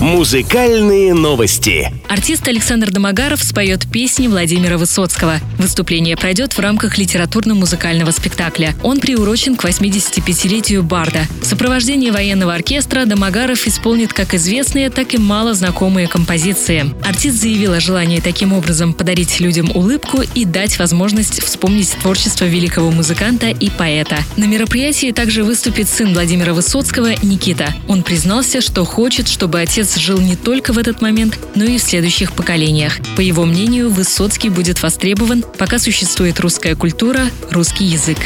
Музыкальные новости. Артист Александр Домогаров споет песни Владимира Высоцкого. Выступление пройдет в рамках литературно-музыкального спектакля. Он приурочен к 85-летию Барда. В сопровождении военного оркестра Домогаров исполнит как известные, так и мало знакомые композиции. Артист заявил о желании таким образом подарить людям улыбку и дать возможность вспомнить творчество великого музыканта и поэта. На мероприятии также выступит сын Владимира Высоцкого Никита. Он признался, что хочет, чтобы отец жил не только в этот момент, но и в следующих поколениях. По его мнению, Высоцкий будет востребован, пока существует русская культура, русский язык.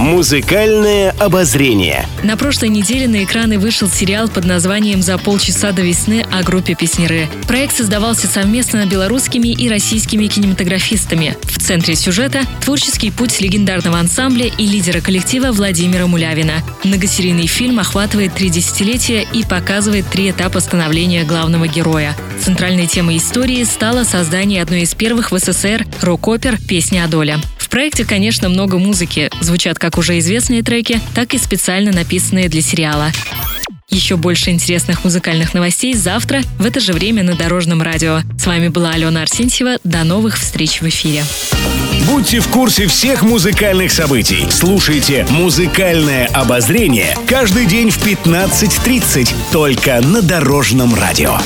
Музыкальное обозрение. На прошлой неделе на экраны вышел сериал под названием «За полчаса до весны» о группе «Песнеры». Проект создавался совместно белорусскими и российскими кинематографистами. В центре сюжета – творческий путь легендарного ансамбля и лидера коллектива Владимира Мулявина. Многосерийный фильм охватывает три десятилетия и показывает три этапа становления главного героя. Центральной темой истории стало создание одной из первых в СССР рок-опер «Песня о доле» проекте, конечно, много музыки. Звучат как уже известные треки, так и специально написанные для сериала. Еще больше интересных музыкальных новостей завтра в это же время на Дорожном радио. С вами была Алена Арсентьева. До новых встреч в эфире. Будьте в курсе всех музыкальных событий. Слушайте «Музыкальное обозрение» каждый день в 15.30 только на Дорожном радио.